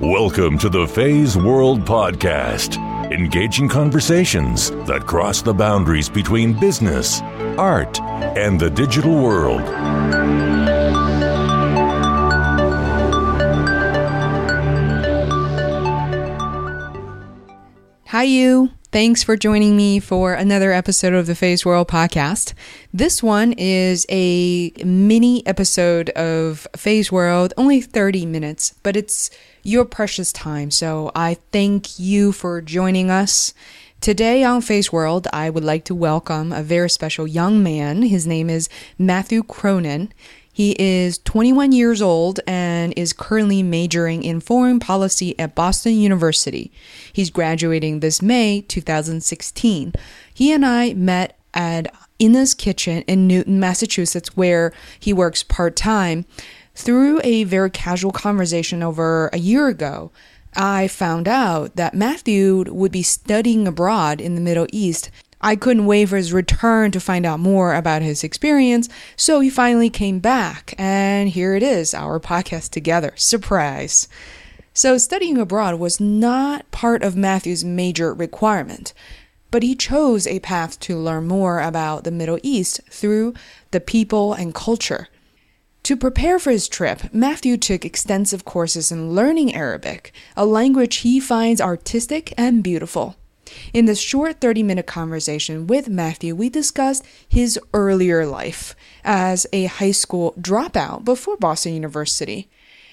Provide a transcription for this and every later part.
Welcome to the Phase World Podcast, engaging conversations that cross the boundaries between business, art, and the digital world. Hi, you. Thanks for joining me for another episode of the Phase World podcast. This one is a mini episode of Phase World, only 30 minutes, but it's your precious time. So I thank you for joining us. Today on Phase World, I would like to welcome a very special young man. His name is Matthew Cronin. He is 21 years old and is currently majoring in foreign policy at Boston University. He's graduating this May 2016. He and I met at Inna's Kitchen in Newton, Massachusetts, where he works part time. Through a very casual conversation over a year ago, I found out that Matthew would be studying abroad in the Middle East I couldn't wait for his return to find out more about his experience, so he finally came back, and here it is, our podcast together. Surprise! So, studying abroad was not part of Matthew's major requirement, but he chose a path to learn more about the Middle East through the people and culture. To prepare for his trip, Matthew took extensive courses in learning Arabic, a language he finds artistic and beautiful. In this short 30 minute conversation with Matthew, we discussed his earlier life as a high school dropout before Boston University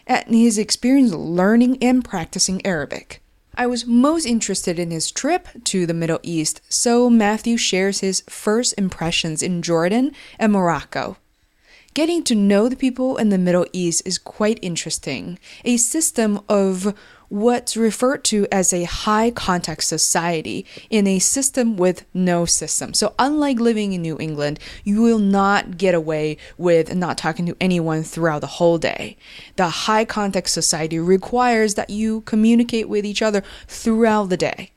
and his experience learning and practicing Arabic. I was most interested in his trip to the Middle East, so Matthew shares his first impressions in Jordan and Morocco. Getting to know the people in the Middle East is quite interesting. A system of what's referred to as a high context society in a system with no system. So, unlike living in New England, you will not get away with not talking to anyone throughout the whole day. The high context society requires that you communicate with each other throughout the day.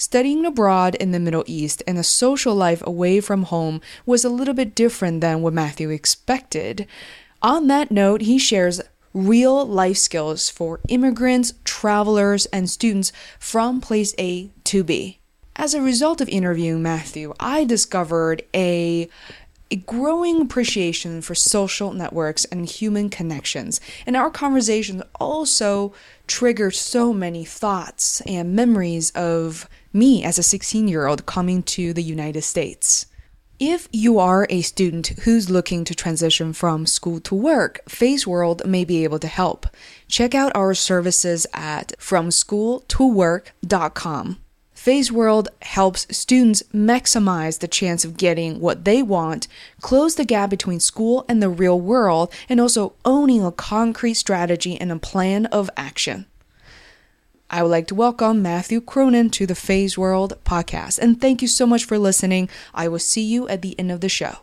Studying abroad in the Middle East and a social life away from home was a little bit different than what Matthew expected. On that note, he shares real life skills for immigrants, travelers, and students from place A to B. As a result of interviewing Matthew, I discovered a a growing appreciation for social networks and human connections. And our conversations also triggered so many thoughts and memories of me as a 16 year old coming to the United States. If you are a student who's looking to transition from school to work, Phase World may be able to help. Check out our services at fromschooltowork.com. Phase World helps students maximize the chance of getting what they want, close the gap between school and the real world, and also owning a concrete strategy and a plan of action. I would like to welcome Matthew Cronin to the Phase World podcast. And thank you so much for listening. I will see you at the end of the show.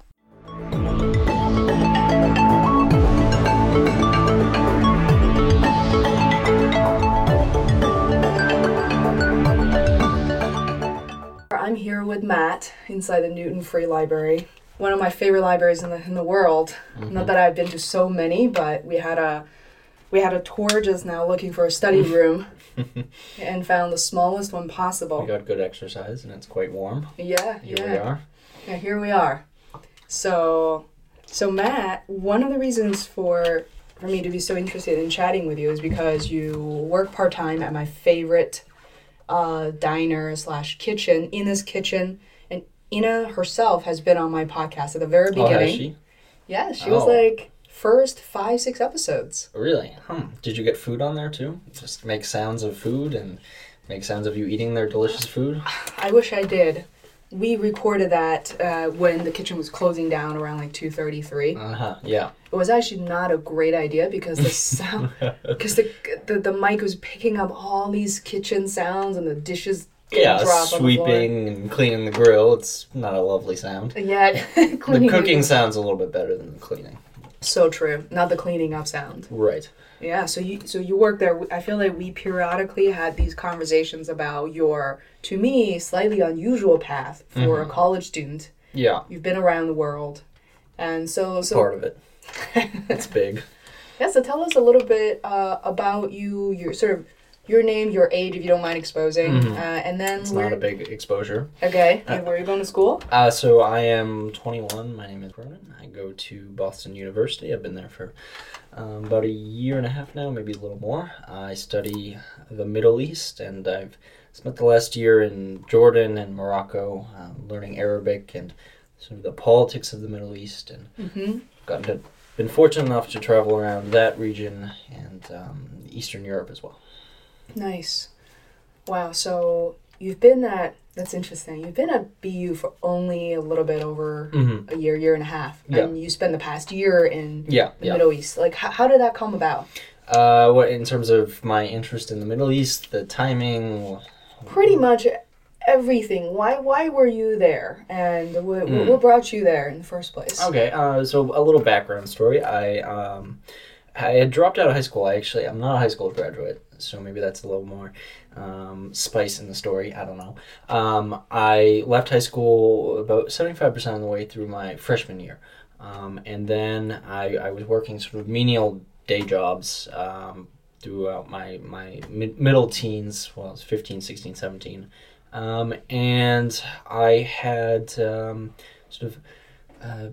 I'm here with Matt inside the Newton Free Library, one of my favorite libraries in the in the world. Mm-hmm. Not that I've been to so many, but we had a we had a tour just now looking for a study room and found the smallest one possible. We got good exercise and it's quite warm. Yeah, here yeah. we are. Yeah, here we are. So, so Matt, one of the reasons for for me to be so interested in chatting with you is because you work part time at my favorite uh, diner slash kitchen. Inna's kitchen, and Ina herself has been on my podcast at the very beginning. Oh, has she? Yeah, she oh. was like first five, six episodes. Really? Hmm. Did you get food on there too? Just make sounds of food and make sounds of you eating their delicious food? I wish I did. We recorded that uh, when the kitchen was closing down around like two thirty three. Uh huh. Yeah. It was actually not a great idea because the sound, because the, the the mic was picking up all these kitchen sounds and the dishes yeah, sweeping and cleaning the grill. It's not a lovely sound. Yeah, the cooking sounds a little bit better than the cleaning. So true. Not the cleaning up sound. Right. Yeah. So you so you work there. I feel like we periodically had these conversations about your, to me, slightly unusual path for mm-hmm. a college student. Yeah. You've been around the world, and so so part of it. it's big. Yeah. So tell us a little bit uh, about you. Your sort of your name, your age, if you don't mind exposing, Mhm. uh, and then It's where, not a big exposure. okay, Uh, and where are you going to school? Uh, so I am 21. My name is Ronan. I go to Boston University. I've been there for um, about a year and a half now, maybe a little more. I study the Middle East, and I've spent the last year in Jordan and Morocco, um, learning Arabic and sort of the politics of the Middle East, and Mm-hmm. gotten to, been fortunate enough to travel around that region and um, Eastern Europe as well. Nice. Wow. So you've been at that's interesting. You've been at BU for only a little bit over Mm-hmm. a year, year and a half, Yeah. and you spend the past year in Yeah, the yeah. Middle East. Like, how, how did that come about? Uh, what in terms of my interest in the Middle East, the timing. Pretty much everything. Why why were you there, and what, Mm. what brought you there in the first place? Okay, uh, so a little background story. I um, I had dropped out of high school. I actually I'm not a high school graduate, so maybe that's a little more um, spice in the story. I don't know. Um, I left high school about seventy five percent of the way through my freshman year, um, and then I I was working sort of menial day jobs. Um, throughout my my mid- middle teens well I was 15 16 17 um, and I had um, sort of uh,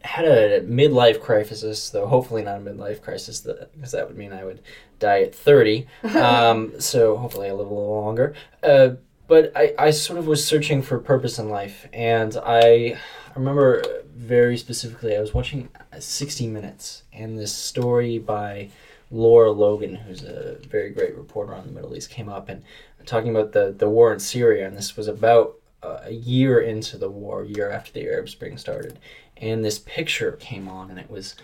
had a midlife crisis, though hopefully not a midlife crisis, because that would mean I would die at 30. Um, so hopefully I live a little longer. Uh, but I, I sort of was searching for purpose in life, and I, I remember very specifically I was watching 60 Minutes, and this story by Lara Logan, who's a very great reporter on the Middle East, came up and talking about the, the war in Syria, and this was about uh, a year into the war, a year after the Arab Spring started. And this picture came on, and it was,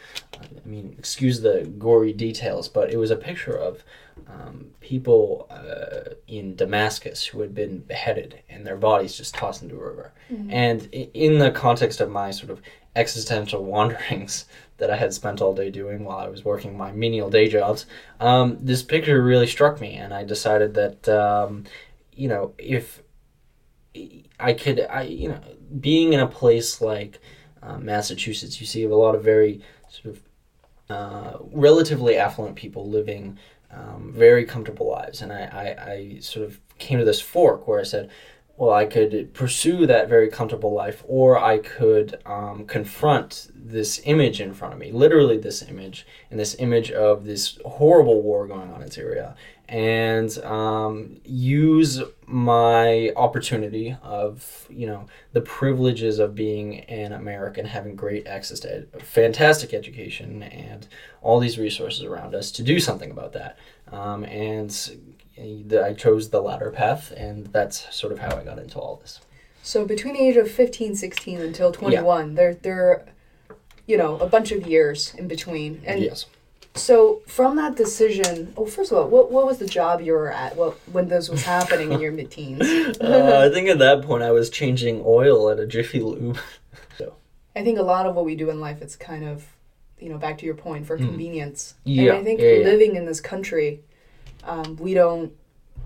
I mean, excuse the gory details, but it was a picture of um, people uh, in Damascus who had been beheaded and their bodies just tossed into a river. And in the context of my sort of existential wanderings that I had spent all day doing while I was working my menial day jobs, um, this picture really struck me, and I decided that, um, you know, if I could, I you know, being in a place like uh, Massachusetts, you see a lot of very sort of uh, relatively affluent people living um, very comfortable lives, and I, I, I sort of came to this fork where I said, well, I could pursue that very comfortable life, or I could um, confront this image in front of me, literally this image, and this image of this horrible war going on in Syria, and um, use my opportunity of, you know, the privileges of being an American, having great access to ed- fantastic education and all these resources around us to do something about that. Um, and I chose the latter path, and that's sort of how I got into all this. So between the age of 15, 16 until 21, there there you know, a bunch of years in between. And yes. So from that decision, oh, first of all, what what was the job you were at what when this was happening in your mid-teens? Uh, I think at that point I was changing oil at a Jiffy Lube. So. I think a lot of what we do in life it's kind of you know, back to your point for convenience. Mm. Yeah, And I think yeah, yeah. living in this country, um, we don't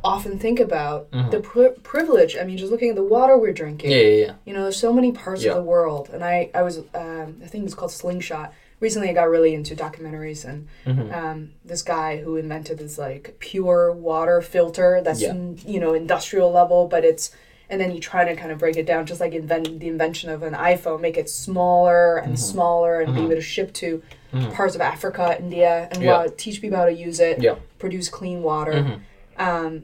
often think about Mhm. the pri- privilege. I mean, just looking at the water we're drinking. Yeah, yeah, yeah. You know, there's so many parts Yeah. of the world, and I I was um, I think it's called Slingshot. Recently, I got really into documentaries, and Mhm. um, this guy who invented this like pure water filter that's Yeah. you know industrial level, but it's and then he tried to kind of break it down, just like invent the invention of an iPhone, make it smaller and Mm-hmm. smaller, and be able to ship to parts of Africa, India, and Yeah. uh, teach people how to use it, Yeah. produce clean water. Mhm. Um,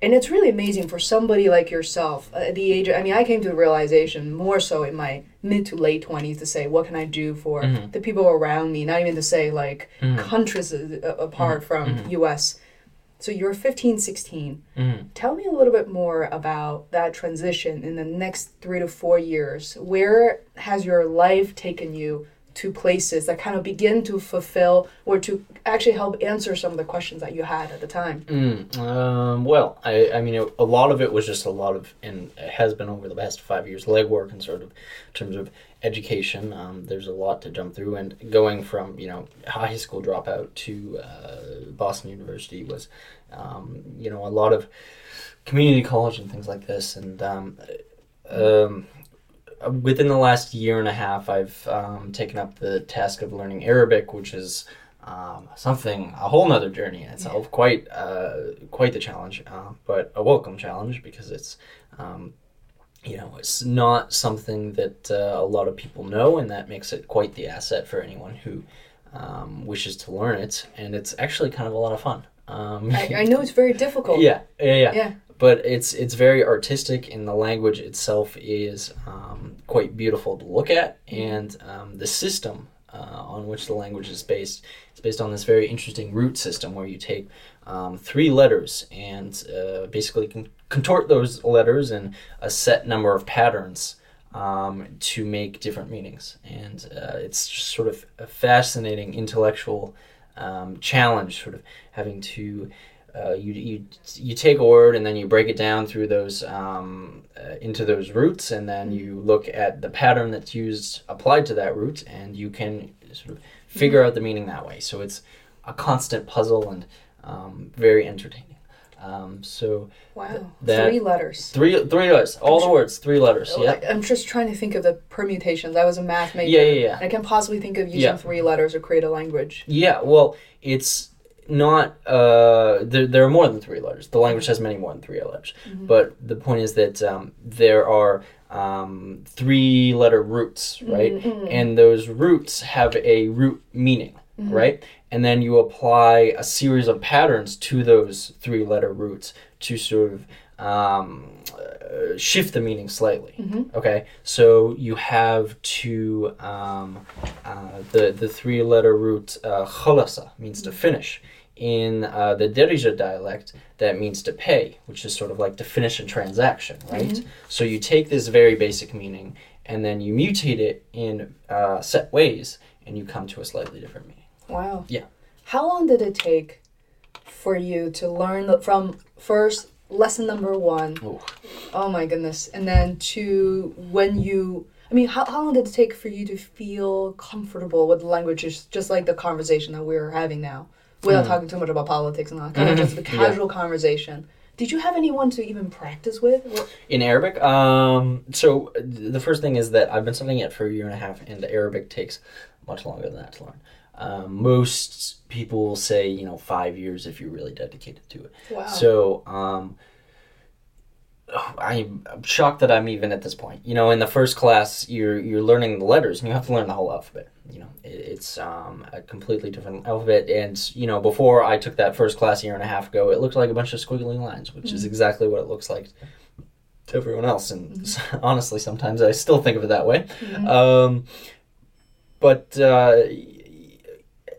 and it's really amazing for somebody like yourself uh, at the age. I mean, I came to the realization more so in my mid to late twenties to say, what can I do for Mhm. the people around me? Not even to say like Mhm. countries apart from Mhm. U.S. So you're 15, 16. Mhm. Tell me a little bit more about that transition in the next three to four years. Where has your life taken you to places that kind of begin to fulfill or to actually help answer some of the questions that you had at the time? Mm, um, well, I, I mean, it, a lot of it was just a lot of, and has been over the past five years, legwork and sort of, in terms of education. Um, there's a lot to jump through, and going from you know high school dropout to uh, Boston University was, um, you know, a lot of community college and things like this, and um, um, within the last year and a half, I've um, taken up the task of learning Arabic, which is um, something a whole nother journey in itself. Quite uh, quite the challenge, uh, but a welcome challenge because it's. Um, you know, it's not something that uh, a lot of people know, and that makes it quite the asset for anyone who um, wishes to learn it. And it's actually kind of a lot of fun. Um, I, I know it's very difficult. yeah, yeah, yeah, Yeah. But it's it's very artistic, and the language itself is um, quite beautiful to look at, and um, the system uh, on which the language is based is based on this very interesting root system, where you take um, three letters and uh, basically con- contort those letters in a set number of patterns um, to make different meanings, and uh, it's just sort of a fascinating intellectual um, challenge, sort of having to uh, you, you you take a word and then you break it down through those um, uh, into those roots and then you look at the pattern that's used applied to that root and you can sort of figure out the meaning that way so it's a constant puzzle and um, very entertaining um, so Wow. That- Three letters. three three letters all the words three letters yeah I'm just trying to think of the permutations. I was a math major. Yeah, yeah, yeah. I can possibly think of using Yeah. three letters to create a language. Yeah, well, it's not. Uh, there, there are more than three letters. The language has many more than three letters. But the point is that um, there are um, three letter roots, right? And those roots have a root meaning, right? And then you apply a series of patterns to those three letter roots to sort of um, uh, shift the meaning slightly. Okay, so you have to um, uh, the the three letter root uh, khalasa means to finish. In uh, the Darija dialect, that means to pay, which is sort of like to finish a transaction, right? So you take this very basic meaning and then you mutate it in uh, set ways, and you come to a slightly different meaning. Wow. Yeah. How long did it take for you to learn the, from first lesson number one? Ooh. Oh my goodness. And then to when you. I mean, how, how long did it take for you to feel comfortable with the language, just, just like the conversation that we're having now, without talking too much about politics and all, that kind of just the Hmm. Yeah. casual conversation? Did you have anyone to even practice with? In Arabic, um, so the first thing is that I've been studying it for a year and a half, and Arabic takes much longer than that to learn. Um, most people will say, you know, five years if you're really dedicated to it. Wow. So, um, I'm I'm shocked that I'm even at this point. You know, in the first class, you're you're learning the letters, and you have to learn the whole alphabet. You know, it, it's um, a completely different alphabet. And you know, before I took that first class a year and a half ago, it looked like a bunch of squiggly lines, which is exactly what it looks like to everyone else. And honestly, sometimes I still think of it that way. Um, but uh,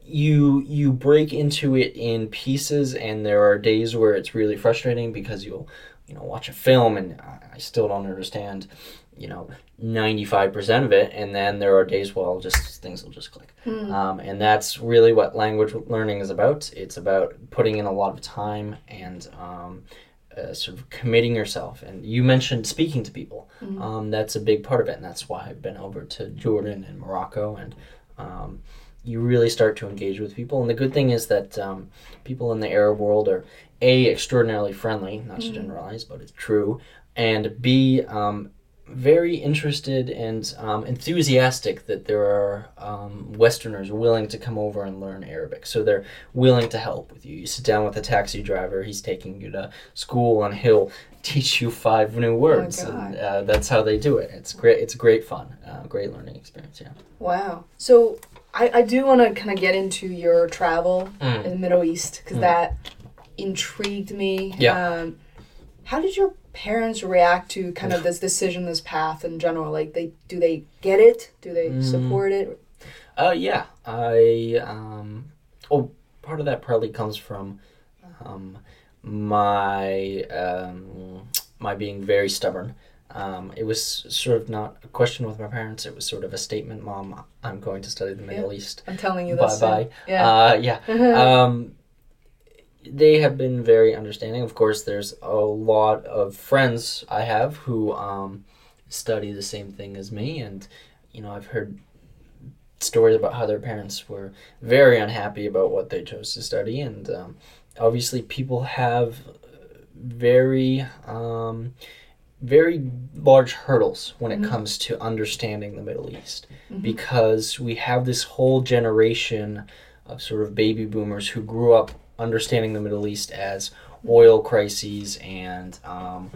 you you break into it in pieces, and there are days where it's really frustrating because you'll you know watch a film and I still don't understand you know 95% of it and then there are days where I'll just things will just click. Um, and that's really what language learning is about. It's about putting in a lot of time and um, uh, sort of committing yourself. And you mentioned speaking to people. Um, that's a big part of it and that's why i've been over to jordan and morocco and um, you really start to engage with people. And the good thing is that um, people in the arab world are a extraordinarily friendly not to generalize but it's true and b um, very interested and um, enthusiastic that there are um, Westerners willing to come over and learn Arabic. So they're willing to help with you. You sit down with a taxi driver, he's taking you to school, and he'll teach you five new words. God. and uh, that's how they do it. It's great. It's great fun. Uh, great learning experience. Yeah. Wow. So I, I do want to kind of get into your travel Mm. in the Middle East because that intrigued me. Yeah. Um, how did your parents react to kind of this decision, this path in general? Like, they do they get it? Do they Mm. support it? Uh, yeah. I um. Oh, part of that probably comes from um, my um, my being very stubborn. Um, it was sort of not a question with my parents. It was sort of a statement, "Mom, I'm going to study the Middle East. I'm telling you Bye this. bye." Yeah. Uh, yeah. um, they have been very understanding. Of course, there's a lot of friends I have who um, study the same thing as me, and you know, I've heard stories about how their parents were very unhappy about what they chose to study, and um, obviously, people have very um, very large hurdles when it comes to understanding the Middle East. Because we have this whole generation of sort of baby boomers who grew up understanding the Middle East as oil crises and um,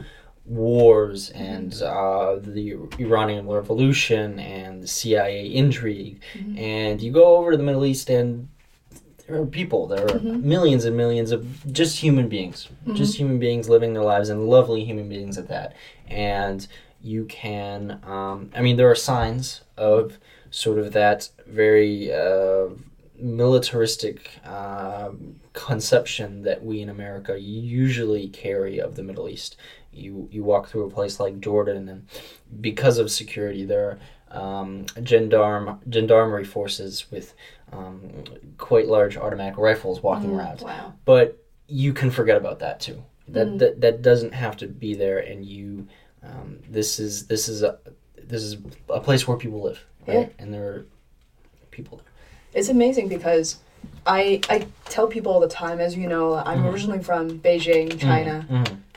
wars and uh, the Iranian Revolution and the CIA intrigue. And you go over to the Middle East and there are people, there are millions and millions of just human beings, just human beings living their lives and lovely human beings at that. And you can, um, I mean, there are signs of sort of that very uh, militaristic uh, conception that we in America usually carry of the Middle East. You you walk through a place like Jordan, and because of security, there are um, gendarme gendarmerie forces with um, quite large automatic rifles walking around. Wow. But you can forget about that too. That that, that doesn't have to be there, and you. Um, this is this is a this is a place where people live, right? And there are people there. It's amazing because I I tell people all the time, as you know, I'm Mm-hmm. originally from Beijing, China,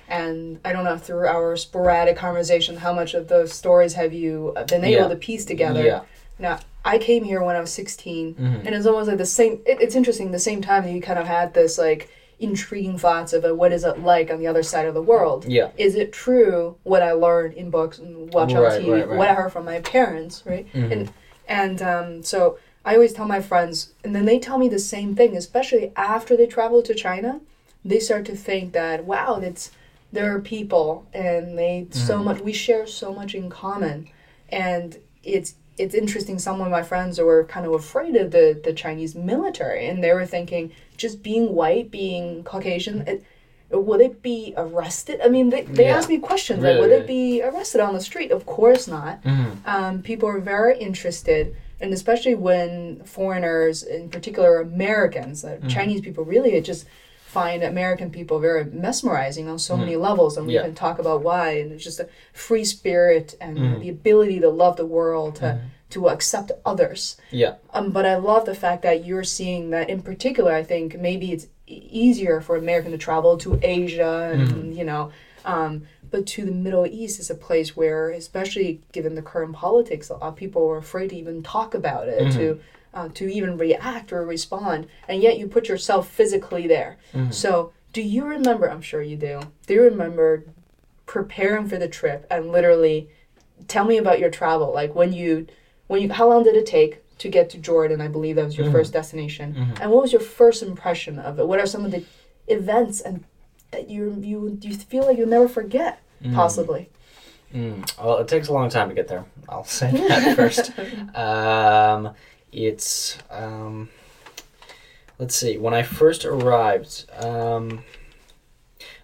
and I don't know through our sporadic conversation how much of those stories have you been able Yeah. to piece together. Yeah. Now I came here when I was 16, Mm-hmm. and it's almost like the same. It, it's interesting. The same time that you kind of had this like intriguing thoughts of uh, what is it like on the other side of the world. Yeah. Is it true what I learned in books and watch on TV, right, right. what I heard from my parents, right? And and um, so I always tell my friends, and then they tell me the same thing, especially after they travel to China. They start to think that wow, it's there are people, and they so much we share so much in common, and it's it's interesting. Some of my friends were kind of afraid of the the Chinese military, and they were thinking just being white, being Caucasian. It, would it be arrested? I mean, they, they Yeah. asked me questions Really, like, would it be arrested on the street? Of course not Mm-hmm. um, people are very interested, and especially when foreigners, in particular Americans, uh, Chinese people, really just find American people very mesmerizing on so many levels, and we Yeah. can talk about why. And it's just a free spirit and the ability to love the world, to to accept others. Yeah. Um, but I love the fact that you're seeing that in particular. I think maybe it's easier for American to travel to Asia and you know, um, but to the Middle East is a place where, especially given the current politics, a lot of people are afraid to even talk about it, to mm-hmm. uh, to even react or respond, and yet you put yourself physically there. Mm-hmm. So, do you remember? I'm sure you do. Do you remember preparing for the trip and literally tell me about your travel? Like when you when you how long did it take to get to Jordan? I believe that was your mm-hmm. first destination. And what was your first impression of it? What are some of the events and that you you you feel like you'll never forget possibly? Mm. Well, it takes a long time to get there. I'll say that first. Um, it's um, let's see. When I first arrived, um,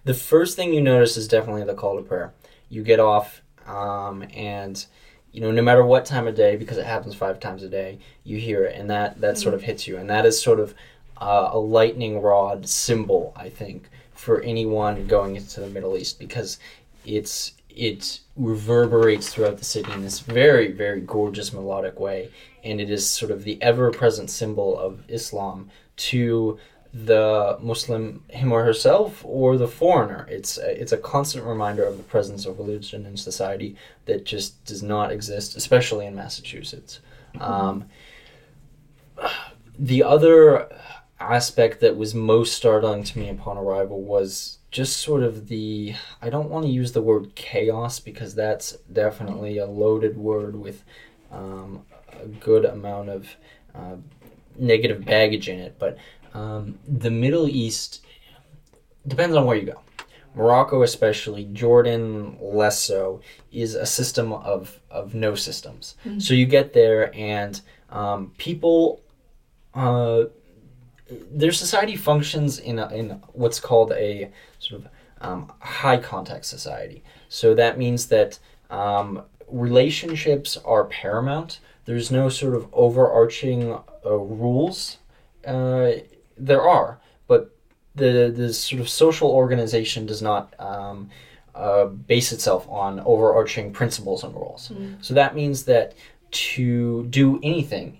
the first thing you notice is definitely the call to prayer. You get off, um, and you know, no matter what time of day, because it happens five times a day, you hear it, and that that sort of hits you, and that is sort of uh, a lightning rod symbol, I think, for anyone going into the Middle East, because it's it reverberates throughout the city in this very very gorgeous melodic way. And it is sort of the ever-present symbol of islam to the muslim him or herself or the foreigner. It's a, it's a constant reminder of the presence of religion in society that just does not exist especially in massachusetts. Um, the other aspect that was most startling to me upon arrival was just sort of the I don't want to use the word chaos because that's definitely a loaded word with um, a good amount of uh, negative baggage in it, but um, the Middle East depends on where you go. Morocco, especially Jordan, less so, is a system of of no systems. So you get there and um, people. Uh, their society functions in a, in what's called a sort of um, high context society. So that means that um, relationships are paramount. There's no sort of overarching uh, rules. Uh, there are, but the the sort of social organization does not um, uh, base itself on overarching principles and rules. So that means that to do anything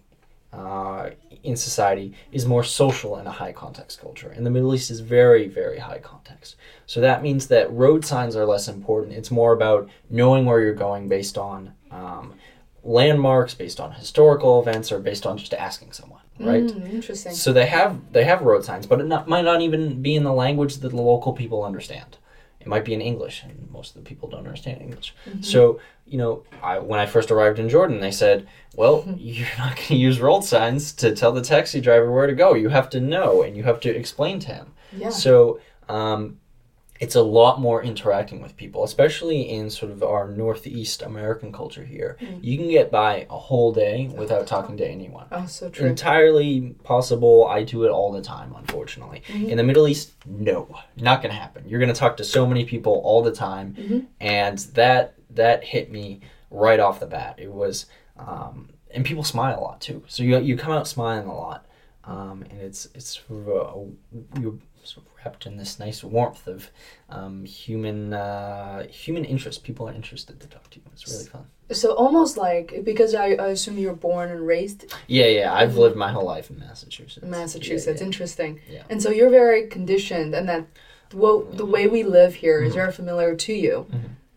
uh, in society is more social in a high context culture. And the Middle East is very, very high context. So that means that road signs are less important. It's more about knowing where you're going based on um, landmarks, based on historical events, or based on just asking someone, right? Mm, interesting. So they have they have road signs, but it not, might not even be in the language that the local people understand. It might be in English, and most of the people don't understand English. So you know, I, when I first arrived in Jordan, they said, "Well, you're not going to use road signs to tell the taxi driver where to go. You have to know, and you have to explain to him." yeah. So um, it's a lot more interacting with people, especially in sort of our Northeast American culture here. You can get by a whole day without talking to anyone. oh, so true. Entirely possible. I do it all the time, unfortunately. Mm-hmm. In the Middle East, no, not gonna happen. You're gonna talk to so many people all the time, Mm-hmm. and that that hit me right off the bat. It was, um, and people smile a lot too. So you you come out smiling a lot, um, and it's it's sort of a, you're sort of wrapped in this nice warmth of um, human uh, human interest. People are interested to talk to you. It's really fun. So almost like because I, I assume you're born and raised Yeah, yeah. I've lived my whole life in Massachusetts. Massachusetts. Yeah, Interesting. Yeah. And so you're very conditioned, and that well, the way we live here is very familiar to you.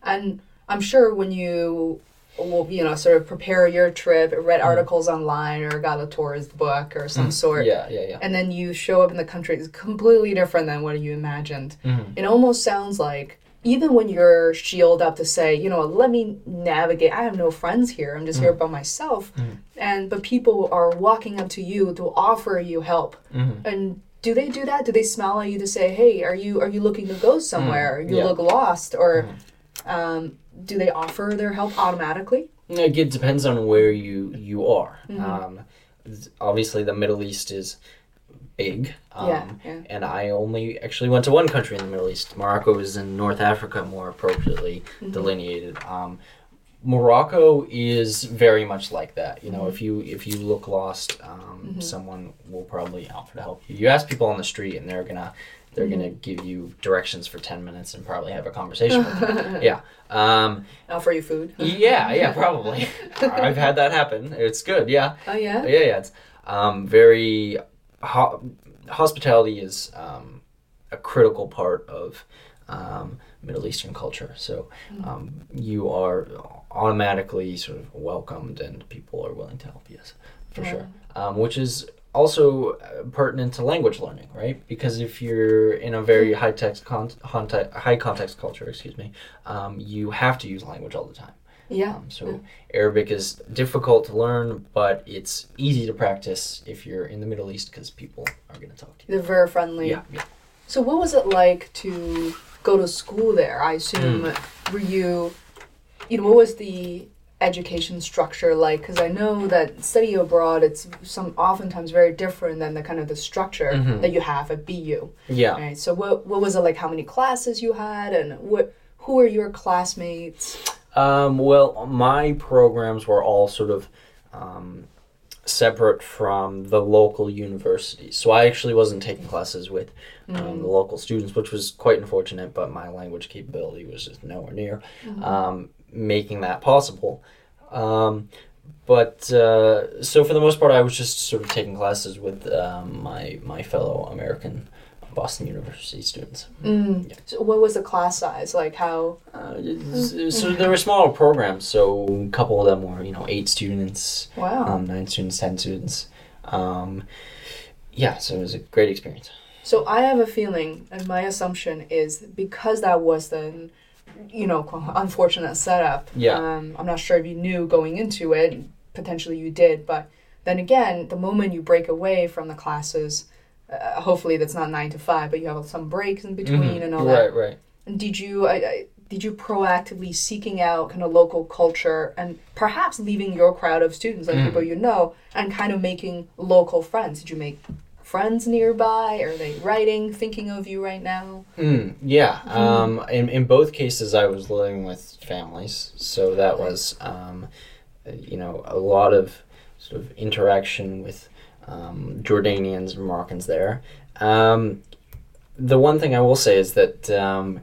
And I'm sure when you, well, you know, sort of prepare your trip, read mm-hmm. articles online or got a tourist book or some mm-hmm. sort, yeah, yeah, yeah. and then you show up in the country, it's completely different than what you imagined. Mm-hmm. It almost sounds like even when you're shielded up to say, you know, let me navigate. I have no friends here. I'm just here mm-hmm. by myself. And but people are walking up to you to offer you help. And do they do that? Do they smile at you to say, "Hey, are you are you looking to go somewhere? You Yeah. look lost," or um, do they offer their help automatically? It depends on where you you are. Mm-hmm. Um, obviously, the Middle East is big. Um, Yeah, yeah. And I only actually went to one country in the Middle East. Morocco is in North Africa, more appropriately Mm-hmm. delineated. Um, Morocco is very much like that. You know, Mm-hmm. if you if you look lost, um, someone will probably offer to help you. You ask people on the street, and they're gonna they're gonna Mm-hmm. give you directions for ten minutes and probably have a conversation with you. Yeah. Um, Offer you food? yeah, yeah, probably. I've had that happen. It's good. Yeah, Oh yeah. yeah, yeah. It's um, very ho- hospitality is um, a critical part of um, Middle Eastern culture. So um, you are automatically sort of welcomed, and people are willing to help. Yes, for Yeah. sure. Um, which is also uh, pertinent to language learning, right? Because if you're in a very high text con- conte- high context culture, excuse me, um, you have to use language all the time. Yeah. Um, so Arabic is difficult to learn, but it's easy to practice if you're in the Middle East because people are going to talk to you. They're very friendly. Yeah, yeah. So what was it like to go to school there? I assume Hmm. were you, you know, what was the education structure like? Because I know that study abroad, it's some oftentimes very different than the kind of the structure Mm-hmm. that you have at BU. Yeah. Right. So what what was it like? How many classes you had, and what who were your classmates? Um, well, my programs were all sort of um, separate from the local universities. So I actually wasn't taking classes with um, the local students, which was quite unfortunate, but my language capability was just nowhere near um, making that possible. Um, but uh, so for the most part, I was just sort of taking classes with um, my my fellow American Boston University students. Mm. So what was the class size? Like how? Uh, so there were smaller programs. So a couple of them were, you know, eight students, Wow. um, nine students, ten students. Um, yeah, so it was a great experience. So I have a feeling, and my assumption is because that was the, you know, unfortunate setup. Yeah. Um, I'm not sure if you knew going into it. Potentially you did, but then again, the moment you break away from the classes, uh, hopefully that's not nine to five, but you have some breaks in between and all that. Mm-hmm. Right, right. And did you, I, I, did you proactively seeking out kind of local culture and perhaps leaving your crowd of students, like Mm. people you know, and kind of making local friends? Did you make friends nearby? Are they writing, thinking of you right now? Mm, yeah. Um, in, in both cases, I was living with families, so that was, um, you know, a lot of sort of interaction with um, Jordanians and Moroccans there. Um, the one thing I will say is that, um,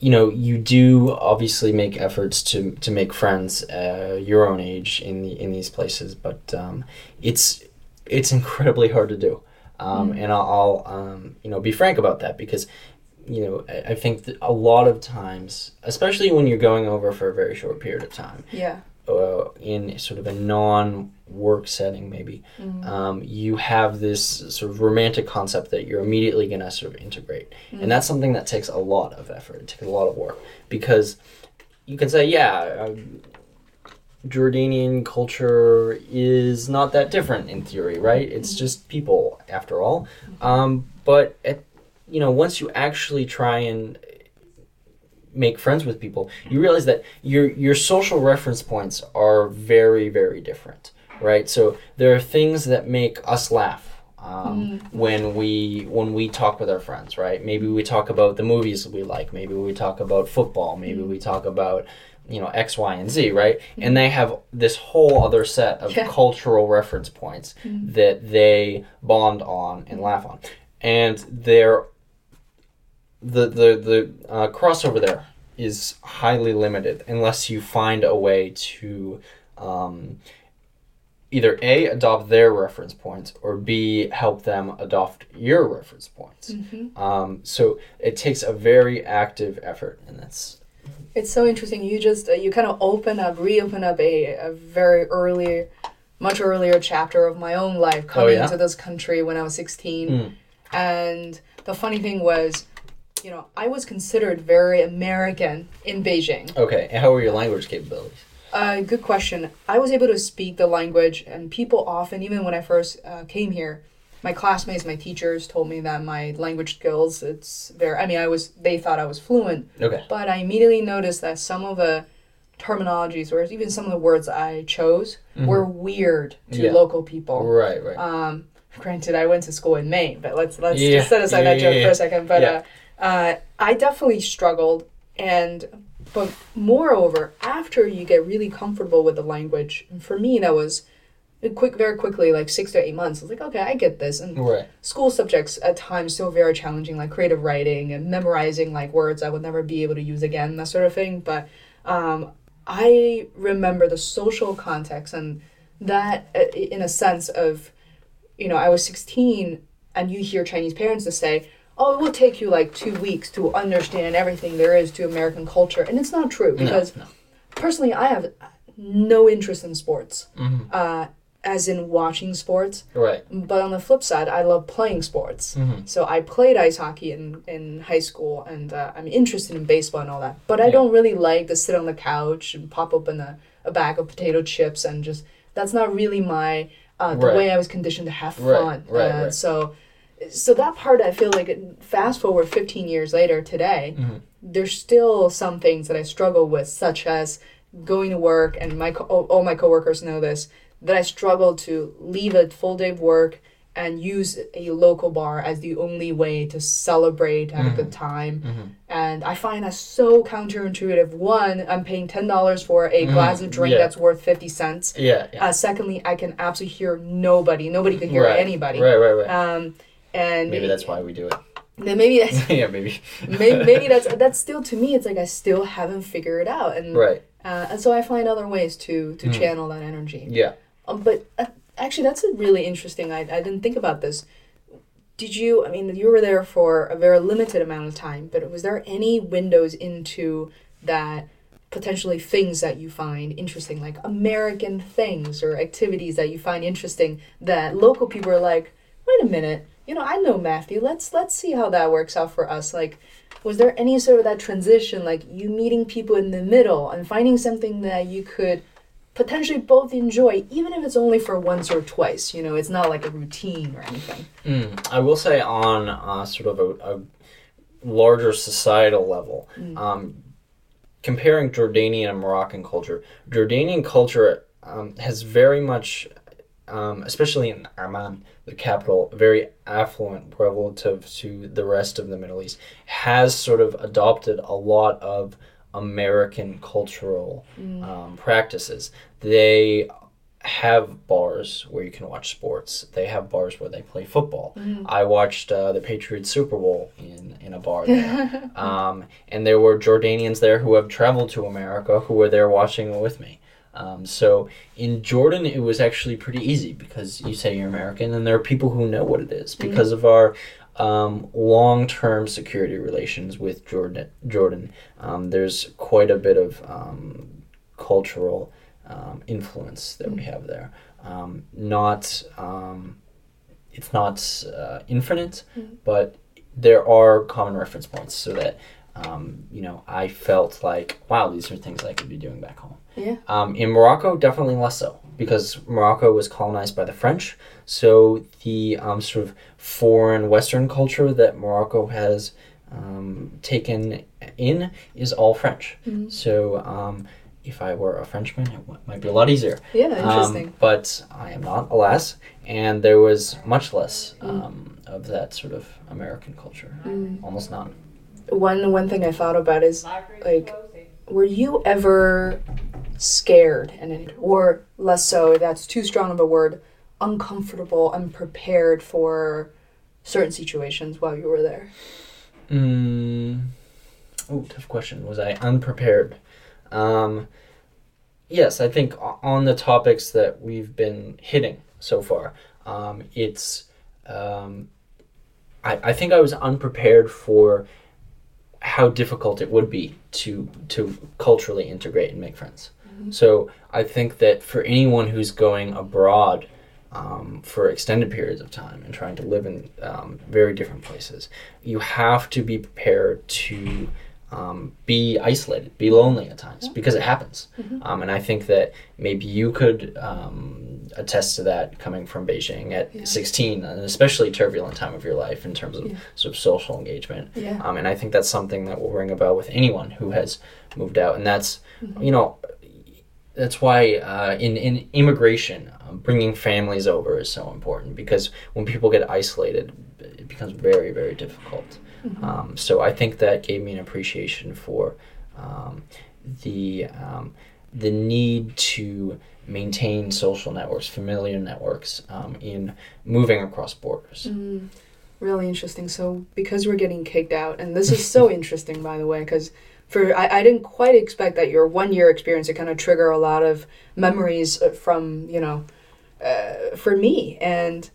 you know, you do obviously make efforts to to make friends uh, your own age in the in these places, but um, it's it's incredibly hard to do. Um, And I'll, I'll um, you know be frank about that because you know I, I think that a lot of times, especially when you're going over for a very short period of time, Yeah. uh, in sort of a non-work setting, maybe um, you have this sort of romantic concept that you're immediately going to sort of integrate, and that's something that takes a lot of effort. It takes a lot of work because you can say, yeah. Um, Jordanian culture is not that different in theory, right? It's just people, after all. Um, but at, you know, once you actually try and make friends with people, you realize that your your social reference points are very, very different, right? So there are things that make us laugh. Um, when we when we talk with our friends, right? Maybe we talk about the movies we like. Maybe we talk about football. Maybe we talk about you know X, Y, and Z, right? And they have this whole other set of Yeah. cultural reference points that they bond on and laugh on, and they're the the the uh, crossover there is highly limited unless you find a way to um, either a adopt their reference points or b help them adopt your reference points. Um, so it takes a very active effort, and that's It's so interesting. You just uh, you kind of open up, reopen up a, a very early, much earlier chapter of my own life coming yeah? to this country when I was sixteen, Mm. and the funny thing was, you know, I was considered very American in Beijing. okay. And how were your language capabilities? Uh, good question. I was able to speak the language, and people often, even when I first uh, came here, my classmates, my teachers told me that my language skills, it's very. I mean, I was. They thought I was fluent, Okay. but I immediately noticed that some of the terminologies, or even some of the words I chose, were weird to Mm-hmm. Yeah. local people. Right. Right. Um, granted, I went to school in Maine, but let's let's Yeah, just set aside yeah, that joke for a second. But uh, uh, I definitely struggled, and but moreover, after you get really comfortable with the language, and for me that was quick, very quickly, like six to eight months. I was like, okay, I get this, and right. school subjects at times still very challenging, like creative writing and memorizing like words I would never be able to use again, that sort of thing. But um, I remember the social context and that, uh, in a sense of, you know, I was sixteen, and you hear Chinese parents to say. Oh, it will take you like two weeks to understand everything there is to American culture, and it's not true because no. personally, I have no interest in sports, Mm-hmm. uh, as in watching sports. Right. But on the flip side, I love playing sports. So I played ice hockey in, in high school, and uh, I'm interested in baseball and all that. But I don't really like to sit on the couch and pop open a, a bag of potato chips and just. That's not really my uh, the Right. way I was conditioned to have fun. right, Uh, right. So, so that part I feel like it- fast forward 15 years later today, Mm-hmm. there's still some things that I struggle with, such as going to work, and my co- all, all my coworkers know this that I struggle to leave a full day of work and use a local bar as the only way to celebrate, have a good time. And I find that so counterintuitive. One, I'm paying ten dollars for a glass of drink Yeah. that's worth fifty cents. Yeah. yeah. Uh, secondly, I can absolutely hear nobody. Nobody can hear right. anybody. Right. Right. Right. Um, and maybe that's why we do it. then maybe that's yeah. Maybe. maybe, maybe that's that's still to me. It's like I still haven't figured it out, and Right. uh, and so I find other ways to to channel that energy. Yeah. Um, but uh, actually, that's a really interesting. I I didn't think about this. Did you? I mean, you were there for a very limited amount of time, but was there any windows into that? potentially things that you find interesting like american things or activities that you find interesting that local people are like wait a minute you know i know matthew let's let's see how that works out for us like was there any sort of that transition like you meeting people in the middle and finding something that you could potentially both enjoy even if it's only for once or twice you know it's not like a routine or anything. Mm, I will say on uh, sort of a, a larger societal level, um, comparing Jordanian and Moroccan culture, Jordanian culture um, has very much, um, especially in Amman, the capital, very affluent relative to the rest of the Middle East, has sort of adopted a lot of American cultural um, practices. They have bars where you can watch sports. They have bars where they play football. I watched uh, the Patriots Super Bowl in, in a bar there. um, and there were Jordanians there who have traveled to America who were there watching with me. Um, so in Jordan, it was actually pretty easy because you say you're American, and there are people who know what it is because of our um, long-term security relations with Jordan. Jordan, um, there's quite a bit of um, cultural um, influence that we have there. Um, not um, it's not uh, infinite, but there are common reference points so that um, you know I felt like wow these are things I could be doing back home. Yeah. Um, in Morocco, definitely less so because Morocco was colonized by the French. So the um, sort of foreign Western culture that Morocco has um, taken in is all French. So um, if I were a Frenchman, it w- might be a lot easier. Yeah, Um, interesting. but I am not, alas, and there was much less um, of that sort of American culture, almost none. one one thing I thought about is like, were you ever scared and or less so? That's too strong of a word. Uncomfortable, unprepared for certain situations while you were there. Mm. Oh, tough question. Was I unprepared? Um, yes, I think on the topics that we've been hitting so far, um, it's. Um, I, I think I was unprepared for how difficult it would be to to culturally integrate and make friends. So I think that for anyone who's going abroad um, for extended periods of time and trying to live in um, very different places, you have to be prepared to um, be isolated, be lonely at times because it happens. Um, and I think that maybe you could um, attest to that coming from Beijing at 16, an especially turbulent time of your life in terms of sort of social engagement. Yeah. Um, and I think that's something that will ring a bell with anyone who has moved out. And that's, you know, that's why uh, in in immigration, um, bringing families over is so important because when people get isolated, it becomes very very difficult. Um, so I think that gave me an appreciation for um, the um, the need to maintain social networks, familiar networks, um, in moving across borders. Really interesting. So because we're getting kicked out, and this is so interesting, by the way, because for I, I didn't quite expect that your one year experience to kind of trigger a lot of memories uh, from you know, uh, for me and.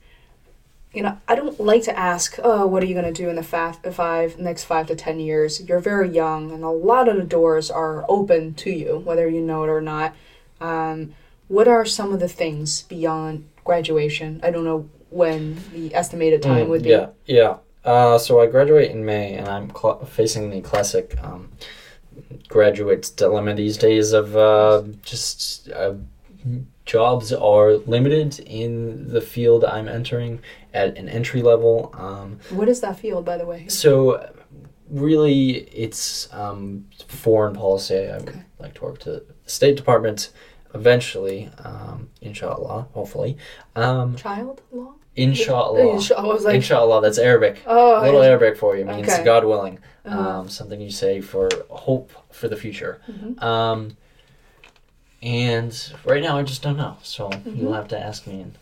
You know, I don't like to ask, oh, what are you going to do in the fa- five next five to ten years? You're very young, and a lot of the doors are open to you, whether you know it or not. Um, what are some of the things beyond graduation? I don't know when the estimated time Mm, would be. Yeah, yeah. Uh, so I graduate in May, and I'm cl- facing the classic um, graduate dilemma these days of uh, just uh, jobs are limited in the field I'm entering at an entry level. Um, What is that field, by the way? so really, it's um, foreign policy. I would Okay. like to work to the State Department eventually, um, inshallah, hopefully. Um, Child law? Inshallah. Insha- I was like, Inshallah, that's Arabic. oh, A little I- Arabic for you means Okay. God willing. Uh-huh. Um, something you say for hope for the future. Mhm. Um, and right now, I just don't know. So Mm-hmm. you'll have to ask me in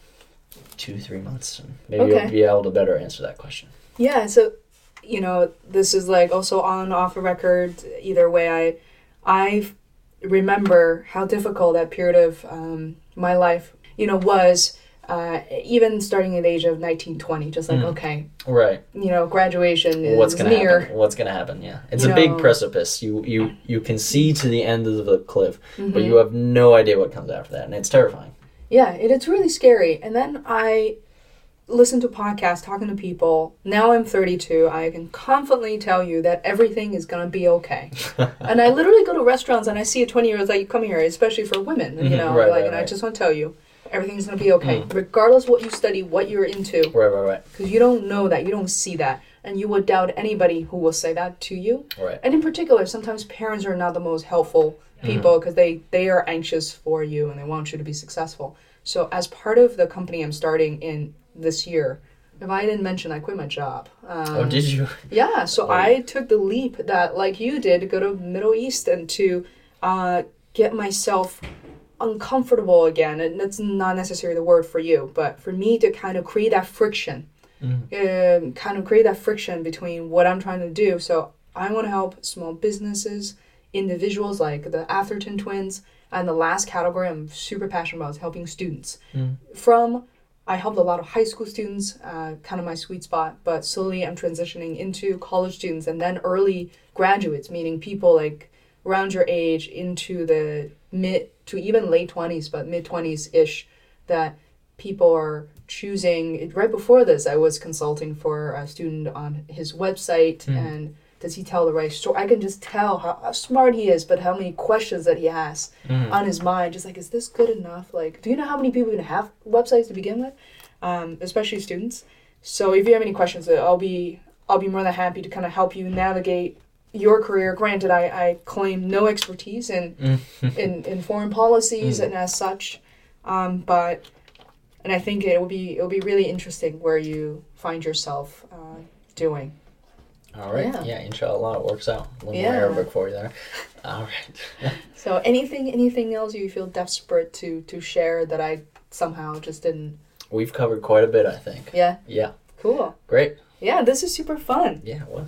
two, three months, and maybe Okay. you'll be able to better answer that question. Yeah, so you know, this is like also on and off the record. Either way, I I remember how difficult that period of um, my life, you know, was. Uh, even starting at the age of 19, 20, just like, Mm. okay, Right. you know, graduation is What's gonna near. happen? What's gonna happen? Yeah, it's You a big precipice. You you you can see to the end of the cliff, but Mhm. you have no idea what comes after that, and it's terrifying. Yeah, it, it's really scary. And then I listen to podcasts, talking to people. Now I'm 32. I can confidently tell you that everything is going to be okay. and I literally go to restaurants and I see a 20 year old like, come here, especially for women, you Mhm, know, right, like, right, and I just want to tell you, everything's to be okay. Regardless what you study, what you're into, Right, right, right, because you don't know that, you don't see that. And you would doubt anybody who will say that to you. right. And in particular, sometimes parents are not the most helpful people because they they are anxious for you and they want you to be successful. So as part of the company I'm starting in this year, if I didn't mention I quit my job. Um, oh, did you? yeah, so Oh. I took the leap that like you did to go to Middle East and to uh, get myself uncomfortable again. And that's not necessarily the word for you, but for me to kind of create that friction um, kind of create that friction between what I'm trying to do. So I want to help small businesses, individuals like the Atherton twins, and the last category I'm super passionate about is helping students. From I helped a lot of high school students, uh, kind of my sweet spot, but slowly I'm transitioning into college students and then early graduates, meaning people like around your age into the mid to even late 20s, but mid 20s ish, that people are choosing. Right before this, I was consulting for a student on his website and does he tell the right story? I can just tell how, how smart he is, but how many questions that he has on his mind. Just like, is this good enough? Like, do you know how many people even have websites to begin with? Um, especially students. So if you have any questions, I'll be I'll be more than happy to kind of help you navigate your career. Granted, I, I claim no expertise in in, in foreign policies and as such, um, but and I think it will be it will be really interesting where you find yourself uh, doing. All right. Yeah. Yeah. inshallah, it works out. A little Yeah. more Arabic for you there. All right. So anything anything else you feel desperate to to share that I somehow just didn't? We've covered quite a bit, I think. Yeah, Yeah. cool. Great. Yeah, this is super fun. Yeah. Well.